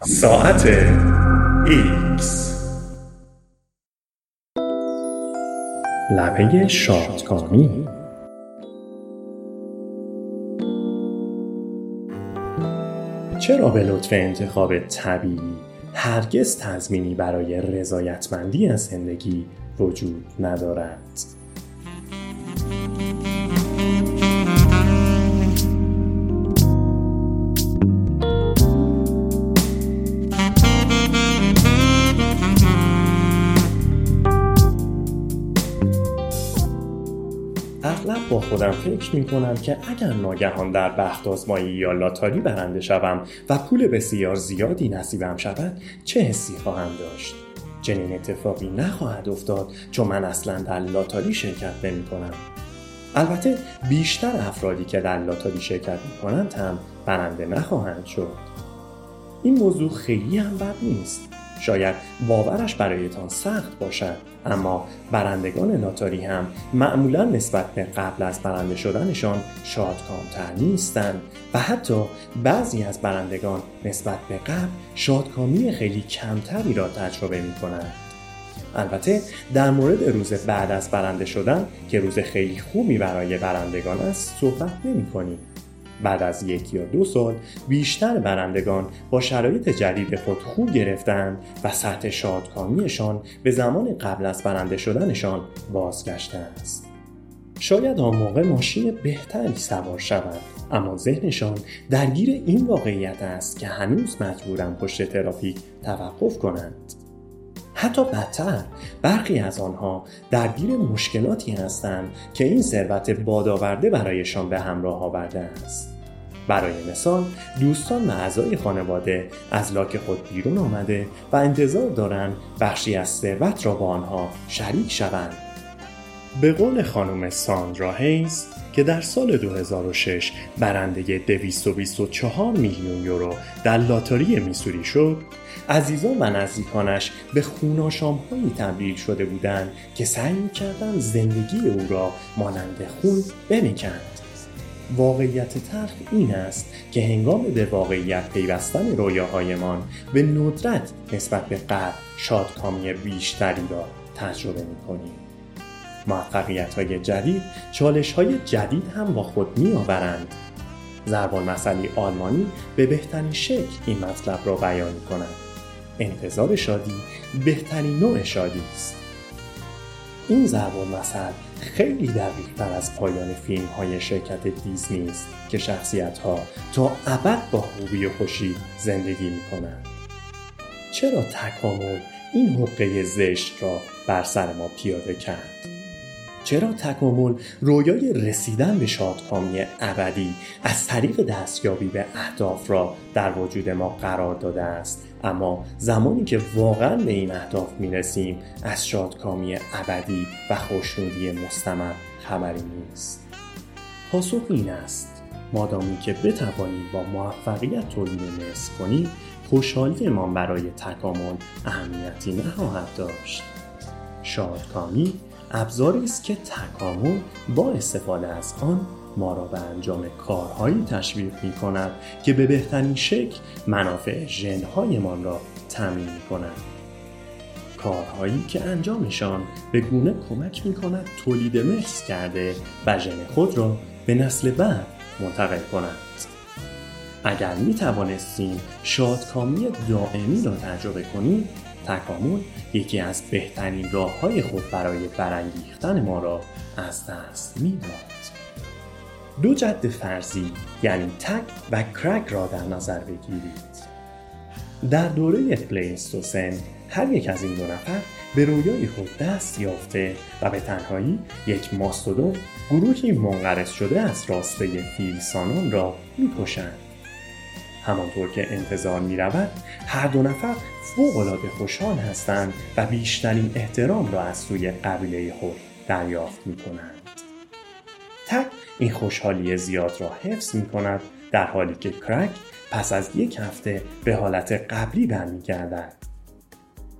ساعت ایکس لبه شادکامی چرا به لطف انتخاب طبیعی هرگز تضمینی برای رضایتمندی از زندگی وجود ندارد؟ خودم فکر می کنم که اگر ناگهان در بخت آزمایی یا لاتاری برنده شوم و پول بسیار زیادی نصیبم شود چه حسی خواهم داشت؟ چنین اتفاقی نخواهد افتاد چون من اصلا در لاتاری شرکت نمی کنم البته بیشتر افرادی که در لاتاری شرکت می کنند هم برنده نخواهند شد. این موضوع خیلی هم بد نیست. شاید باورش برایتان سخت باشد اما برندگان لاتاری هم معمولا نسبت به قبل از برنده شدنشان شادکامتر نیستند و حتی بعضی از برندگان نسبت به قبل شادکامی خیلی کمتری را تجربه می کنند. البته در مورد روز بعد از برنده شدن که روز خیلی خوبی برای برندگان است صحبت نمی کنیم. بعد از یک یا دو سال بیشتر برندگان با شرایط جدید خود خوب گرفتند و سطح شادکامیشان به زمان قبل از برنده شدنشان بازگشته است. شاید آن موقع ماشین بهتری سوار شوند اما ذهنشان درگیر این واقعیت است که هنوز مجبورند پشت ترافیک توقف کنند. حتی بدتر برخی از آنها درگیر مشکلاتی هستند که این ثروت بادآورده برایشان به همراه آورده است. برای مثال دوستان و اعضای خانواده از لاک خود بیرون آمده و انتظار دارند بخشی از ثروت را با آنها شریک شوند. به قول خانم ساندرا هیز که در سال 2006 برنده 224 میلیون یورو در لاتاری میسوری شد عزیزان و نزدیکانش به خوناشامهایی تبدیل شده بودند که سعی می‌کردند زندگی او را مانند خون بمیکند واقعیت تلخ این است که هنگام به واقعیت پیوستن رویاهایمان به ندرت نسبت به قبل شادکامی بیشتری را تجربه می‌کنیم. موفقیت های جدید چالش های جدید هم با خود می آورند. زربان مسئله آلمانی به بهترین شکل این مطلب را بیان می کند. انتظار شادی بهترین نوع شادی است. این زربان مثل خیلی دقیق تر از پایان فیلم های شرکت دیزنی است که شخصیت ها تا ابد با خوبی و خوشی زندگی می کنند. چرا تکامل این حقه زشت را بر سر ما پیاده کرد؟ چرا تکامل رویای رسیدن به شادکامی ابدی از طریق دستیابی به اهداف را در وجود ما قرار داده است؟ اما زمانی که واقعا به این اهداف می رسیم از شادکامی ابدی و خوشنودی مستمر خبری نیست. پاسخ این است مادامی که بتوانیم با موفقیت تولید نصف کنیم خوشحالیمان برای تکامل اهمیتی نخواهد داشت. شادکامی ابزاری است که تکامل با استفاده از آن ما را به انجام کارهایی تشویق می کند که به بهترین شکل منافع ژنهایمان را تامین می کند. کارهایی که انجامشان به گونه کمک می کند تولید مثل کرده و ژن خود را به نسل بعد منتقل کنند. اگر می توانستیم شادکامی دائمی را تجربه کنیم تکامل یکی از بهترین راه های خود برای برانگیختن ما را از دست می‌داد. دو جد فرضی یعنی تک و کرک را در نظر بگیرید. در دوره پلیستوسن هر یک از این دو نفر به رویای خود دست یافته و به تنهایی یک ماستودون گروهی منقرض شده از راسته فیلسانان را می‌کشند همانطور که انتظار می رود هر دو نفر فوقالعاده خوشحال هستند و بیشترین احترام را از سوی قبیله خود دریافت می کنند. تک این خوشحالی زیاد را حفظ می کند در حالی که کرک پس از یک هفته به حالت قبلی برمیگردد.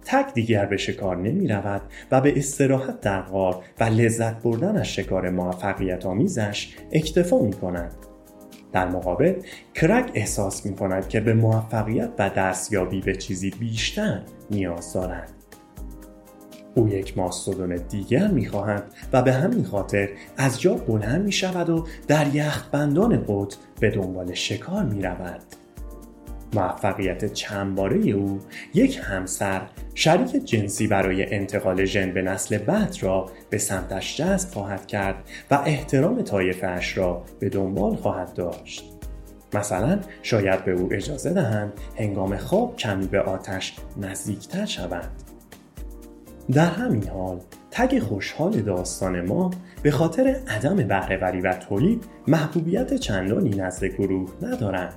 تک دیگر به شکار نمی رود و به استراحت در غار و لذت بردن از شکار موفقیت آمیزش اکتفا می کند. در مقابل کرک احساس می کند که به موفقیت و دستیابی به چیزی بیشتر نیاز دارد. او یک ماستودون دیگر می خواهد و به همین خاطر از جا بلند می شود و در یخبندان قط به دنبال شکار می رود. موفقیت چندباره او یک همسر شریک جنسی برای انتقال ژن به نسل بعد را به سمتش جذب خواهد کرد و احترام طایفهاش را به دنبال خواهد داشت. مثلا شاید به او اجازه دهند هنگام خواب کمی به آتش نزدیکتر شوند. در همین حال تگ خوشحال داستان ما به خاطر عدم بهرهوری و تولید محبوبیت چندانی نزد گروه ندارند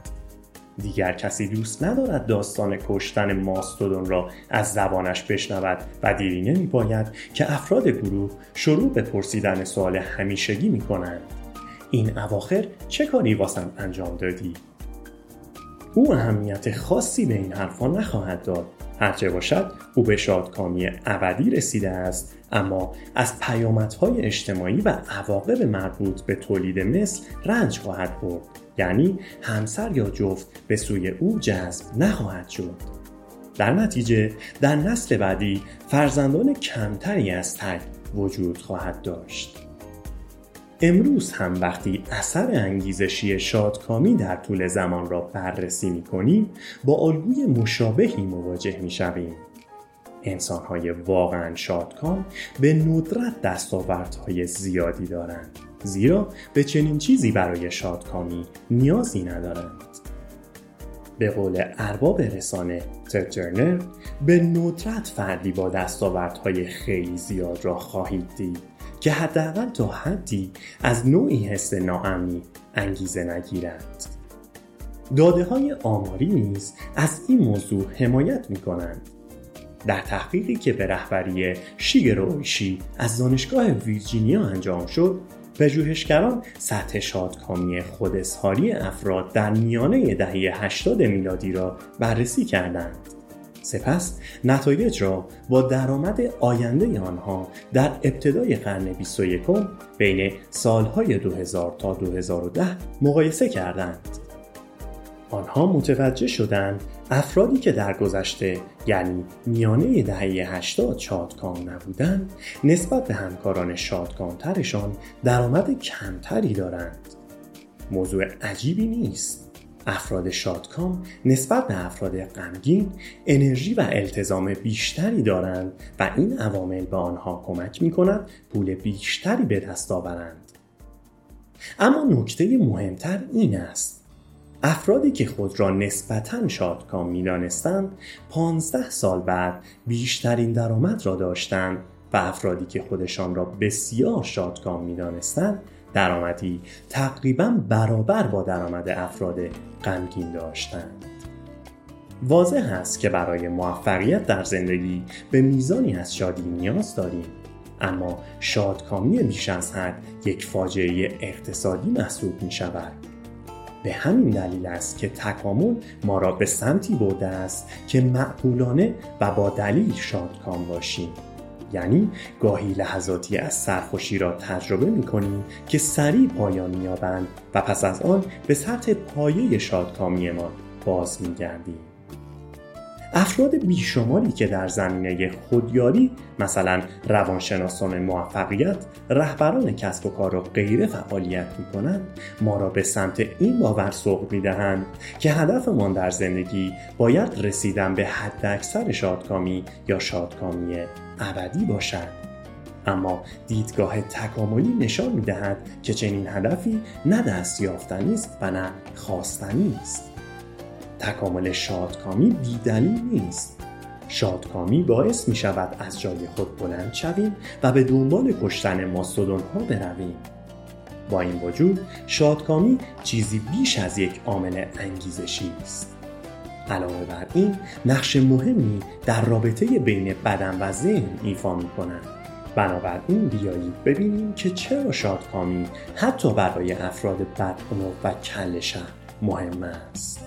دیگر کسی دوست ندارد داستان کشتن ماستودون را از زبانش بشنود و دیری نمی باید که افراد گروه شروع به پرسیدن سوال همیشگی می کنند. این اواخر چه کاری واسم انجام دادی؟ او اهمیت خاصی به این حرفا نخواهد داد هرچه باشد او به شادکامی ابدی رسیده است اما از پیامدهای اجتماعی و عواقب مربوط به تولید مثل رنج خواهد برد یعنی همسر یا جفت به سوی او جذب نخواهد شد. در نتیجه در نسل بعدی فرزندان کمتری از تگ وجود خواهد داشت. امروز هم وقتی اثر انگیزشی شادکامی در طول زمان را بررسی می کنیم با الگوی مشابهی مواجه می شویم. انسانهای واقعا شادکام به ندرت دستاوردهای زیادی دارند. زیرا به چنین چیزی برای شادکامی نیازی ندارند. به قول ارباب رسانه ترترنر به ندرت فردی با دستاوردهای خیلی زیاد را خواهید دید که حداقل تا حدی از نوعی حس ناامنی انگیزه نگیرند. داده های آماری نیز از این موضوع حمایت می کنند در تحقیقی که به رهبری شیگرو اویشی از دانشگاه ویرجینیا انجام شد پژوهشگران سطح شادکامی خوداظهاری افراد در میانه دهه 80 میلادی را بررسی کردند. سپس نتایج را با درآمد آینده آنها در ابتدای قرن 21 بین سالهای 2000 تا 2010 مقایسه کردند. آنها متوجه شدند افرادی که در گذشته یعنی میانه دهه 80 شادکام نبودند نسبت به همکاران شادکامترشان درآمد کمتری دارند. موضوع عجیبی نیست. افراد شادکام نسبت به افراد غمگین انرژی و التزام بیشتری دارند و این عوامل به آنها کمک می کند پول بیشتری به دست آورند. اما نکته مهمتر این است افرادی که خود را نسبتا شادکام می‌دانستند 15 سال بعد بیشترین درآمد را داشتند و افرادی که خودشان را بسیار شادکام می‌دانستند درآمدی تقریبا برابر با درآمد افراد غمگین داشتند. واضح است که برای موفقیت در زندگی به میزانی از شادی نیاز داریم اما شادکامی بیش از حد یک فاجعه اقتصادی محسوب می شود به همین دلیل است که تکامل ما را به سمتی برده است که معقولانه و با دلیل شادکام باشیم یعنی گاهی لحظاتی از سرخوشی را تجربه می کنیم که سریع پایان میابند و پس از آن به سطح پایه شادکامی ما باز می گردیم. افراد بیشماری که در زمینه خودیاری مثلا روانشناسان موفقیت رهبران کسب و کار و غیره فعالیت می کنند ما را به سمت این باور سوق می دهند که هدفمان در زندگی باید رسیدن به حد اکثر شادکامی یا شادکامی ابدی باشد. اما دیدگاه تکاملی نشان می دهد که چنین هدفی نه دست یافتنی است و نه خواستنی است تکامل شادکامی بیدلیل نیست. شادکامی باعث می شود از جای خود بلند شویم و به دنبال کشتن ماستودون ها برویم. با این وجود شادکامی چیزی بیش از یک عامل انگیزشی است علاوه بر این نقش مهمی در رابطه بین بدن و ذهن ایفا می کنند بنابراین بیایید ببینیم که چرا شادکامی حتی برای افراد بدعنق و کل مهم است.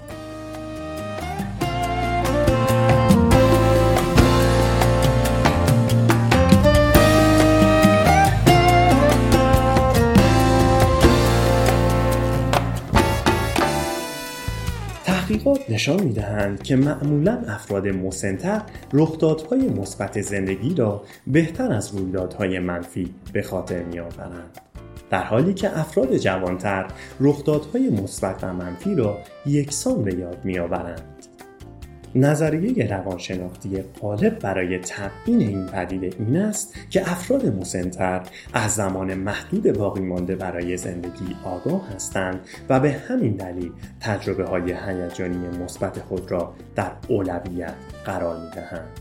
نشان می‌دهند که معمولا افراد مسنتر رخدادهای مثبت زندگی را بهتر از رویدادهای منفی به خاطر میآورند. در حالی که افراد جوانتر رخدادهای مثبت و منفی را یکسان به یاد میآورند. نظریه روانشناختی غالب برای تبیین این پدیده این است که افراد مسنتر از زمان محدود باقی مانده برای زندگی آگاه هستند و به همین دلیل تجربه های هیجانی مثبت خود را در اولویت قرار می دهند.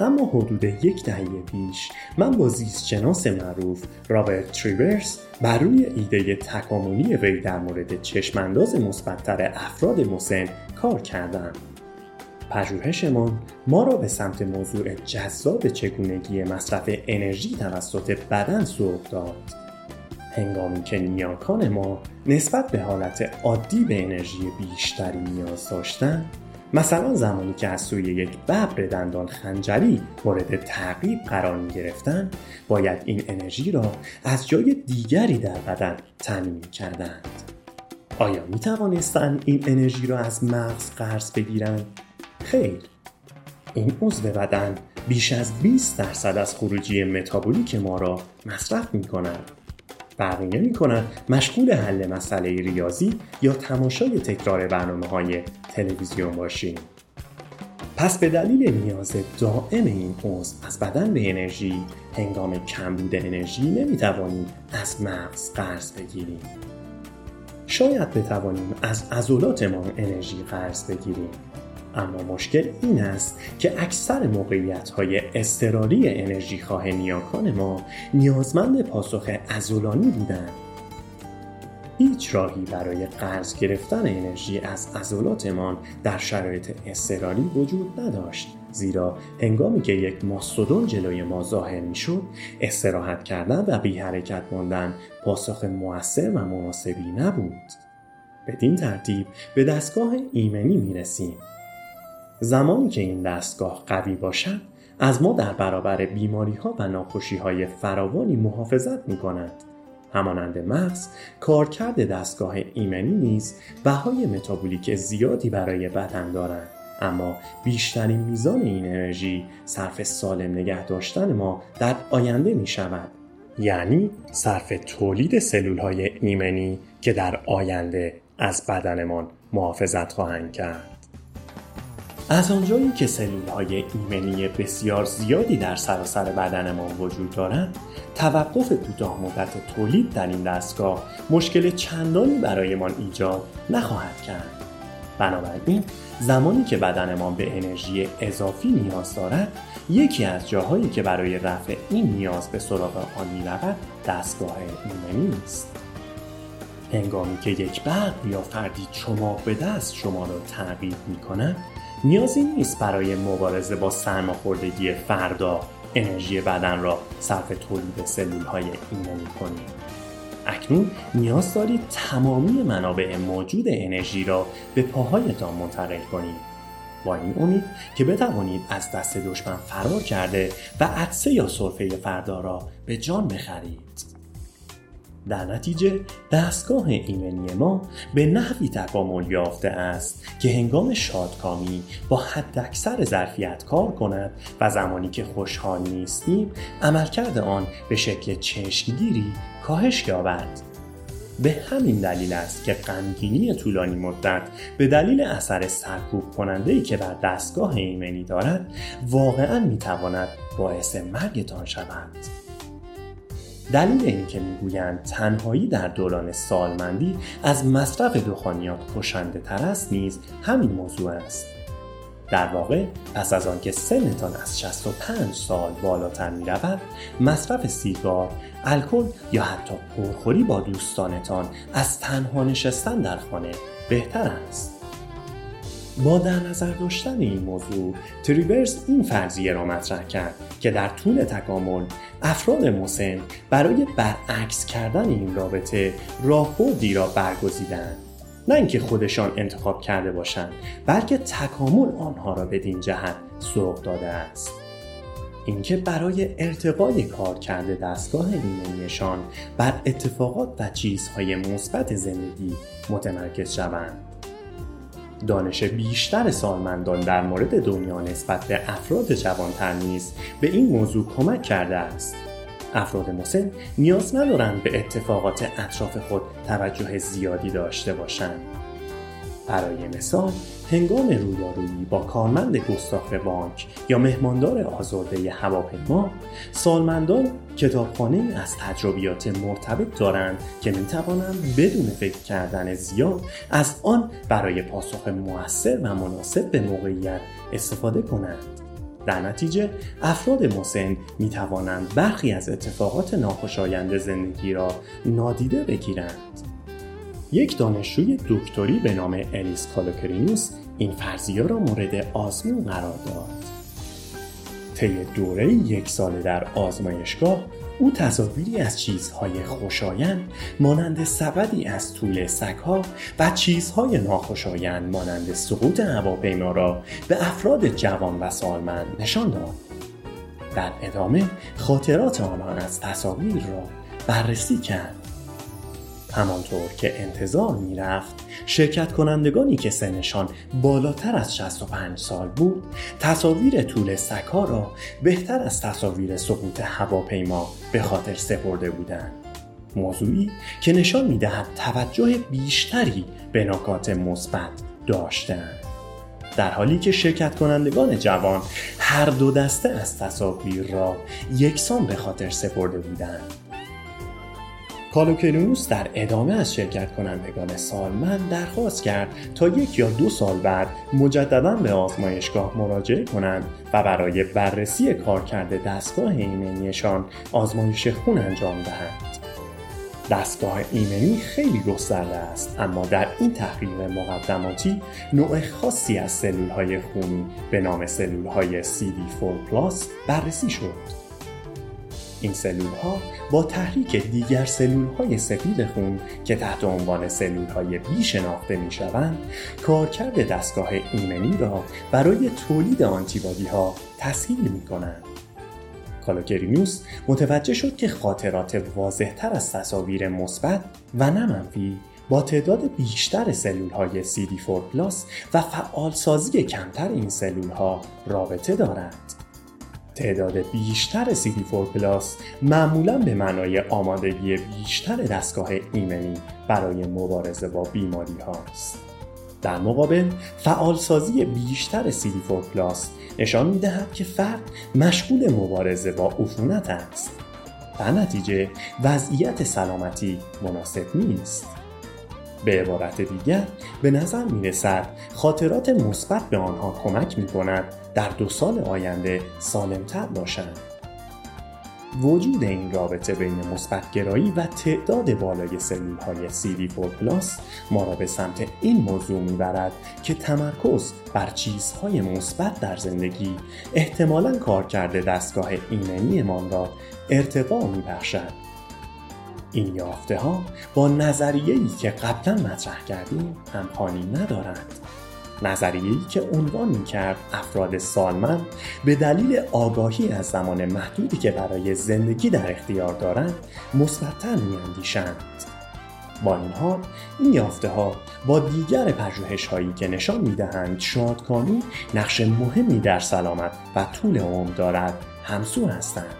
اما حدود یک دهه پیش من با زیستشناس معروف رابرت تریورس بر روی ایده تکاملی وی در مورد چشمانداز مثبتتر افراد مسن کار کردم پژوهشمان ما را به سمت موضوع جذاب چگونگی مصرف انرژی توسط بدن سوق داد. هنگامی که نیاکان ما نسبت به حالت عادی به انرژی بیشتری نیاز داشتند مثلا زمانی که از سوی یک ببر دندان خنجری مورد تعقیب قرار می گرفتن باید این انرژی را از جای دیگری در بدن تامین کردند. آیا می توانستند این انرژی را از مغز قرض بگیرند؟ خیر. این عضو بدن بیش از 20 درصد از خروجی متابولیک ما را مصرف می کند فرقی نمی کند مشغول حل مسئله ریاضی یا تماشای تکرار برنامه های تلویزیون باشیم. پس به دلیل نیاز دائم این عضو از بدن به انرژی هنگام کمبود انرژی نمی توانیم از مغز قرض بگیریم. شاید بتوانیم از عضلاتمان انرژی قرض بگیریم. اما مشکل این است که اکثر موقعیت های استراری انرژی خواه نیاکان ما نیازمند پاسخ ازولانی بودند. هیچ راهی برای قرض گرفتن انرژی از عضلاتمان در شرایط استراری وجود نداشت زیرا هنگامی که یک ماستودون جلوی ما ظاهر می‌شد استراحت کردن و بی حرکت ماندن پاسخ موثر و مناسبی نبود بدین ترتیب به دستگاه ایمنی می رسیم زمانی که این دستگاه قوی باشد از ما در برابر بیماری ها و ناخوشی های فراوانی محافظت می کند. همانند مغز کارکرد دستگاه ایمنی نیز بهای متابولیک زیادی برای بدن دارد اما بیشترین میزان این انرژی صرف سالم نگه داشتن ما در آینده می شود یعنی صرف تولید سلول های ایمنی که در آینده از بدنمان محافظت خواهند کرد. از آنجایی که سلول های ایمنی بسیار زیادی در سراسر بدن ما وجود دارند توقف کوتاه مدت تولید در این دستگاه مشکل چندانی برایمان ایجاد نخواهد کرد. بنابراین زمانی که بدنمان به انرژی اضافی نیاز دارد یکی از جاهایی که برای رفع این نیاز به سراغ آن می‌رود دستگاه ایمنی است هنگامی که یک برق یا فردی چماق به دست شما را تعقیب می کند نیازی نیست برای مبارزه با سرماخوردگی فردا انرژی بدن را صرف تولید سلول های ایمنی کنید. اکنون نیاز دارید تمامی منابع موجود انرژی را به پاهایتان منتقل کنید. با این امید که بتوانید از دست دشمن فرار کرده و عدسه یا صرفه فردا را به جان بخرید. در نتیجه دستگاه ایمنی ما به نحوی تکامل یافته است که هنگام شادکامی با حداکثر ظرفیت کار کند و زمانی که خوشحال نیستیم عملکرد آن به شکل چشمگیری کاهش یابد به همین دلیل است که غمگینی طولانی مدت به دلیل اثر سرکوب کننده ای که بر دستگاه ایمنی دارد واقعا می‌تواند باعث مرگتان شود. دلیل اینکه می‌گویند تنهایی در دوران سالمندی از مصرف دخانیات کشنده تر است نیز همین موضوع است در واقع پس از آنکه سنتان از 65 سال بالاتر می رود مصرف سیگار، الکل یا حتی پرخوری با دوستانتان از تنها نشستن در خانه بهتر است. با در نظر داشتن این موضوع تریورز این فرضیه را مطرح کرد که در طول تکامل افراد مسن برای برعکس کردن این رابطه راهبردی را برگزیدند نه اینکه خودشان انتخاب کرده باشند بلکه تکامل آنها را بدین جهت سوق داده است. اینکه برای ارتقای کار کرده دستگاه ایمنیشان بر اتفاقات و چیزهای مثبت زندگی متمرکز شوند. دانش بیشتر سالمندان در مورد دنیا نسبت به افراد جوانتر نیز به این موضوع کمک کرده است. افراد مسن نیاز ندارند به اتفاقات اطراف خود توجه زیادی داشته باشند. برای مثال هنگام رویارویی با کارمند گستاخ بانک یا مهماندار آزرده هواپیما سالمندان کتابخانه از تجربیات مرتبط دارند که می توانند بدون فکر کردن زیاد از آن برای پاسخ موثر و مناسب به موقعیت استفاده کنند. در نتیجه افراد مسن می توانند برخی از اتفاقات ناخوشایند زندگی را نادیده بگیرند. یک دانشجوی دکتری به نام الیس کالوکرینوس این فرضیه را مورد آزمون قرار داد. طی دوره یک ساله در آزمایشگاه او تصاویری از چیزهای خوشایند مانند سبدی از طول سگها و چیزهای ناخوشایند مانند سقوط هواپیما را به افراد جوان و سالمند نشان داد. در ادامه خاطرات آنان از تصاویر را بررسی کرد همانطور که انتظار می‌رفت شرکت کنندگانی که سنشان بالاتر از 65 سال بود تصاویر طول سکا را بهتر از تصاویر سقوط هواپیما به خاطر سپرده بودند. موضوعی که نشان می‌دهد توجه بیشتری به نکات مثبت داشتند. در حالی که شرکت کنندگان جوان هر دو دسته از تصاویر را یکسان به خاطر سپرده بودند. کالوکرونوس در ادامه از شرکت کنندگان سالمند درخواست کرد تا یک یا دو سال بعد مجددا به آزمایشگاه مراجعه کنند و برای بررسی کارکرد دستگاه ایمنیشان آزمایش خون انجام دهند. دستگاه ایمنی خیلی گسترده است اما در این تحقیق مقدماتی نوع خاصی از سلول های خونی به نام سلول های CD4 بررسی شد. این سلول ها با تحریک دیگر سلول های سفید خون که تحت عنوان سلول های بی شناخته می شوند کارکرد دستگاه ایمنی را برای تولید آنتیبادی ها تسهیل می کنند. کالوکرینوس متوجه شد که خاطرات واضح تر از تصاویر مثبت و نه منفی با تعداد بیشتر سلول های CD4 و فعالسازی کمتر این سلول ها رابطه دارد. تعداد بیشتر CD4 plus معمولا به معنای آمادگی بیشتر دستگاه ایمنی برای مبارزه با بیماری هاست. در مقابل فعالسازی بیشتر CD4 plus نشان می دهد که فرد مشغول مبارزه با عفونت است. در نتیجه وضعیت سلامتی مناسب نیست. به عبارت دیگر به نظر می رسد خاطرات مثبت به آنها کمک می کند در دو سال آینده سالمتر باشند. وجود این رابطه بین مثبتگرایی و تعداد بالای سلول های CD4 ما را به سمت این موضوع می‌برد که تمرکز بر چیزهای مثبت در زندگی احتمالا کارکرد دستگاه ایمنیمان را ارتقا میبخشد این یافته ها با نظریه ای که قبلا مطرح کردیم همخوانی ندارند نظریه ای که عنوان می کرد افراد سالمند به دلیل آگاهی از زمان محدودی که برای زندگی در اختیار دارند مثبتتر میاندیشند. با این حال این یافته ها با دیگر پژوهش هایی که نشان می دهند شادکامی نقش مهمی در سلامت و طول عمر دارد همسو هستند.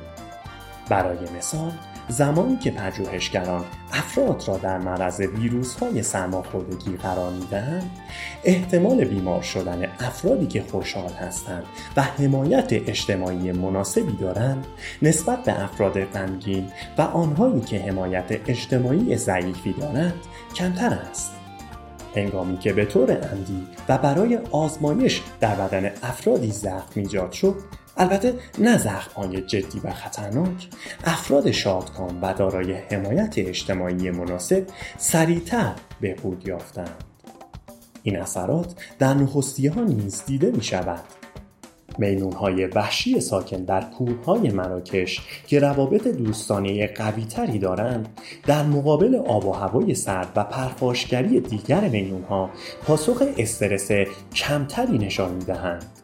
برای مثال زمانی که پژوهشگران افراد را در معرض ویروس های سرماخوردگی قرار می‌دهند احتمال بیمار شدن افرادی که خوشحال هستند و حمایت اجتماعی مناسبی دارند نسبت به افراد غمگین و آنهایی که حمایت اجتماعی ضعیفی دارند کمتر است. هنگامی که به طور عمدی و برای آزمایش در بدن افرادی زخم ایجاد شد البته نه زخمهای جدی و خطرناک. افراد شادکام و دارای حمایت اجتماعی مناسب سریعتر بهبود یافتند. این اثرات در نخستی ها نیز دیده می شود میمون های وحشی ساکن در کوههای مراکش که روابط دوستانه قوی تری دارند در مقابل آب و هوای سرد و پرخاشگری دیگر میمون ها پاسخ استرس کمتری نشان می دهند.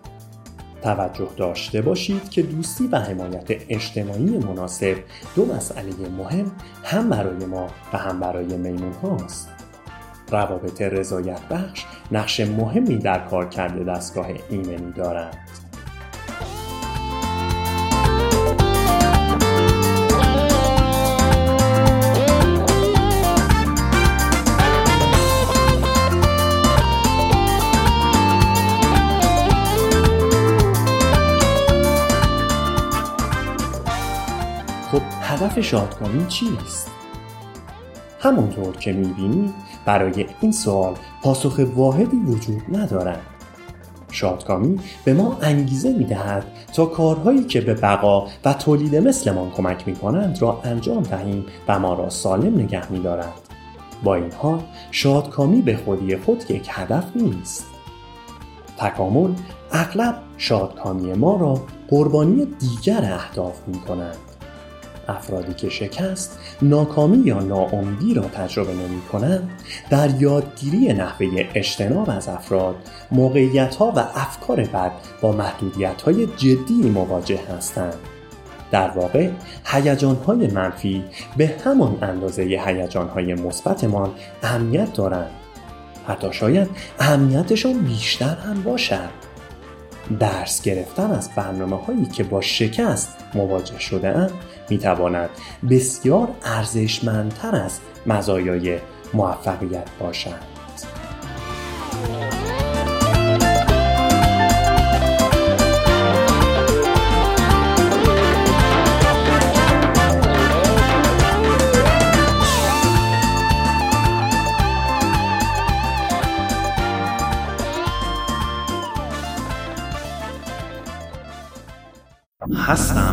توجه داشته باشید که دوستی و حمایت اجتماعی مناسب دو مسئله مهم هم برای ما و هم برای میمون هاست. روابط رضایت بخش نقش مهمی در کارکرد دستگاه ایمنی دارند. هدف شادکامی چیست؟ همانطور که می‌بینید برای این سوال پاسخ واحدی وجود ندارد. شادکامی به ما انگیزه می‌دهد تا کارهایی که به بقا و تولید مثلمان کمک می‌کنند را انجام دهیم و ما را سالم نگه میدارد. با این حال شادکامی به خودی خود یک هدف نیست. تکامل اغلب شادکامی ما را قربانی دیگر اهداف می کنند. افرادی که شکست، ناکامی یا ناامیدی را تجربه نمی کنند، در یادگیری نحوه اجتناب از افراد، موقعیت ها و افکار بد با محدودیت های جدی مواجه هستند. در واقع هیجان های منفی به همان اندازه هیجان های مثبتمان اهمیت دارند. حتی شاید اهمیتشان بیشتر هم باشد. درس گرفتن از برنامه هایی که با شکست مواجه شده اند می تواند بسیار ارزشمندتر از مزایای موفقیت باشد. هستم چون میدانم